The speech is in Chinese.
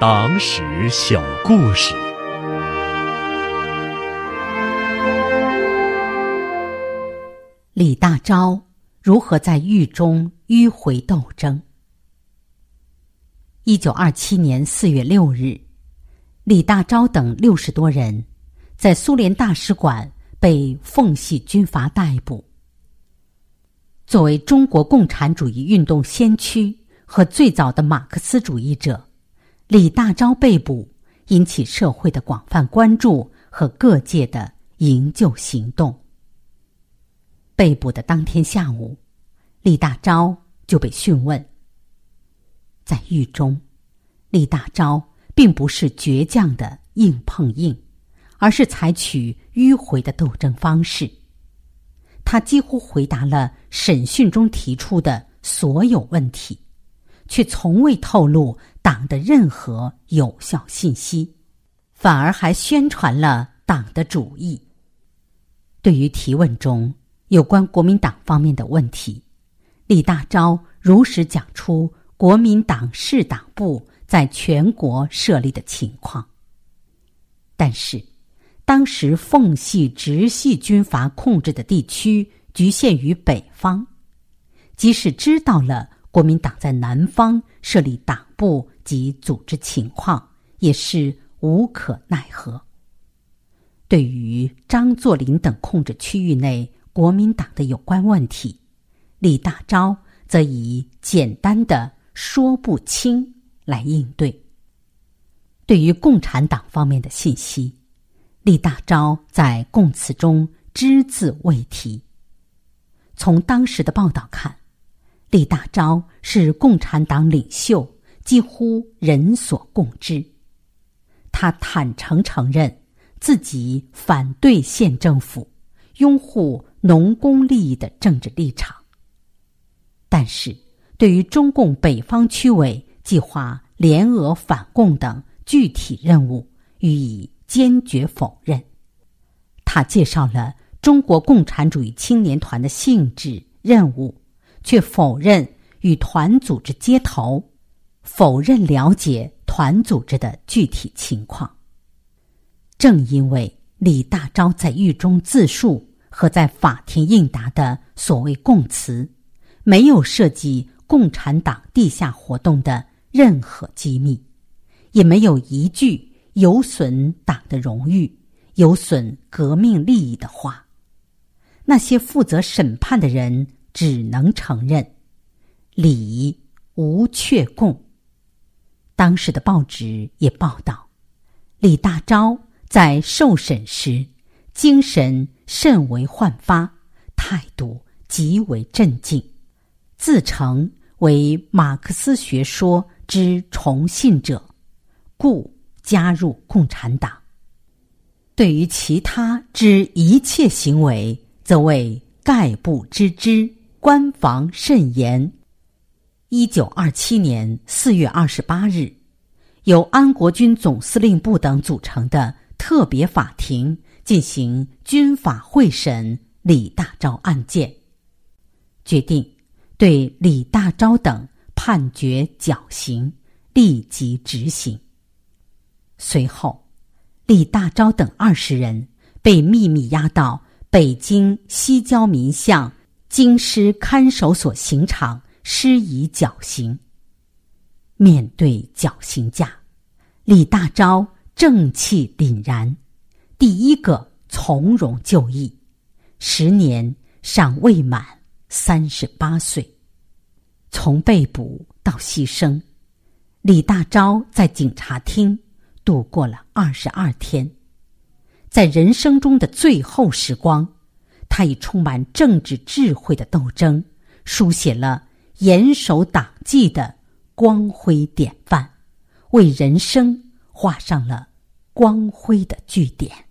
党史小故事：李大钊如何在狱中迂回斗争？一九二七年四月六日，李大钊等六十多人在苏联大使馆被奉系军阀逮捕。作为中国共产主义运动先驱和最早的马克思主义者。李大钊被捕，引起社会的广泛关注和各界的营救行动。被捕的当天下午，李大钊就被讯问。在狱中，李大钊并不是倔强的硬碰硬，而是采取迂回的斗争方式。他几乎回答了审讯中提出的所有问题。却从未透露党的任何有效信息，反而还宣传了党的主义。对于提问中有关国民党方面的问题，李大钊如实讲出国民党市党部在全国设立的情况。但是，当时奉系直系军阀控制的地区局限于北方，即使知道了。国民党在南方设立党部及组织情况也是无可奈何。对于张作霖等控制区域内国民党的有关问题，李大钊则以简单的说不清来应对。对于共产党方面的信息，李大钊在供词中只字未提。从当时的报道看。李大钊是共产党领袖，几乎人所共知。他坦诚承认自己反对县政府，拥护农工利益的政治立场。但是，对于中共北方区委计划联俄反共等具体任务，予以坚决否认。他介绍了中国共产主义青年团的性质、任务。却否认与团组织接头，否认了解团组织的具体情况。正因为李大钊在狱中自述和在法庭应答的所谓供词，没有涉及共产党地下活动的任何机密，也没有一句有损党的荣誉、有损革命利益的话，那些负责审判的人。只能承认，李无确供。当时的报纸也报道，李大钊在受审时精神甚为焕发，态度极为镇静，自称为马克思学说之崇信者，故加入共产党。对于其他之一切行为，则为概不知之。官防甚严。一九二七年四月二十八日，由安国军总司令部等组成的特别法庭进行军法会审李大钊案件，决定对李大钊等判决绞刑，立即执行。随后，李大钊等二十人被秘密押到北京西郊民巷。京师看守所刑场施以绞刑。面对绞刑架，李大钊正气凛然，第一个从容就义，时年尚未满三十八岁。从被捕到牺牲，李大钊在警察厅度过了二十二天，在人生中的最后时光。他以充满政治智慧的斗争，书写了严守党纪的光辉典范，为人生画上了光辉的句点。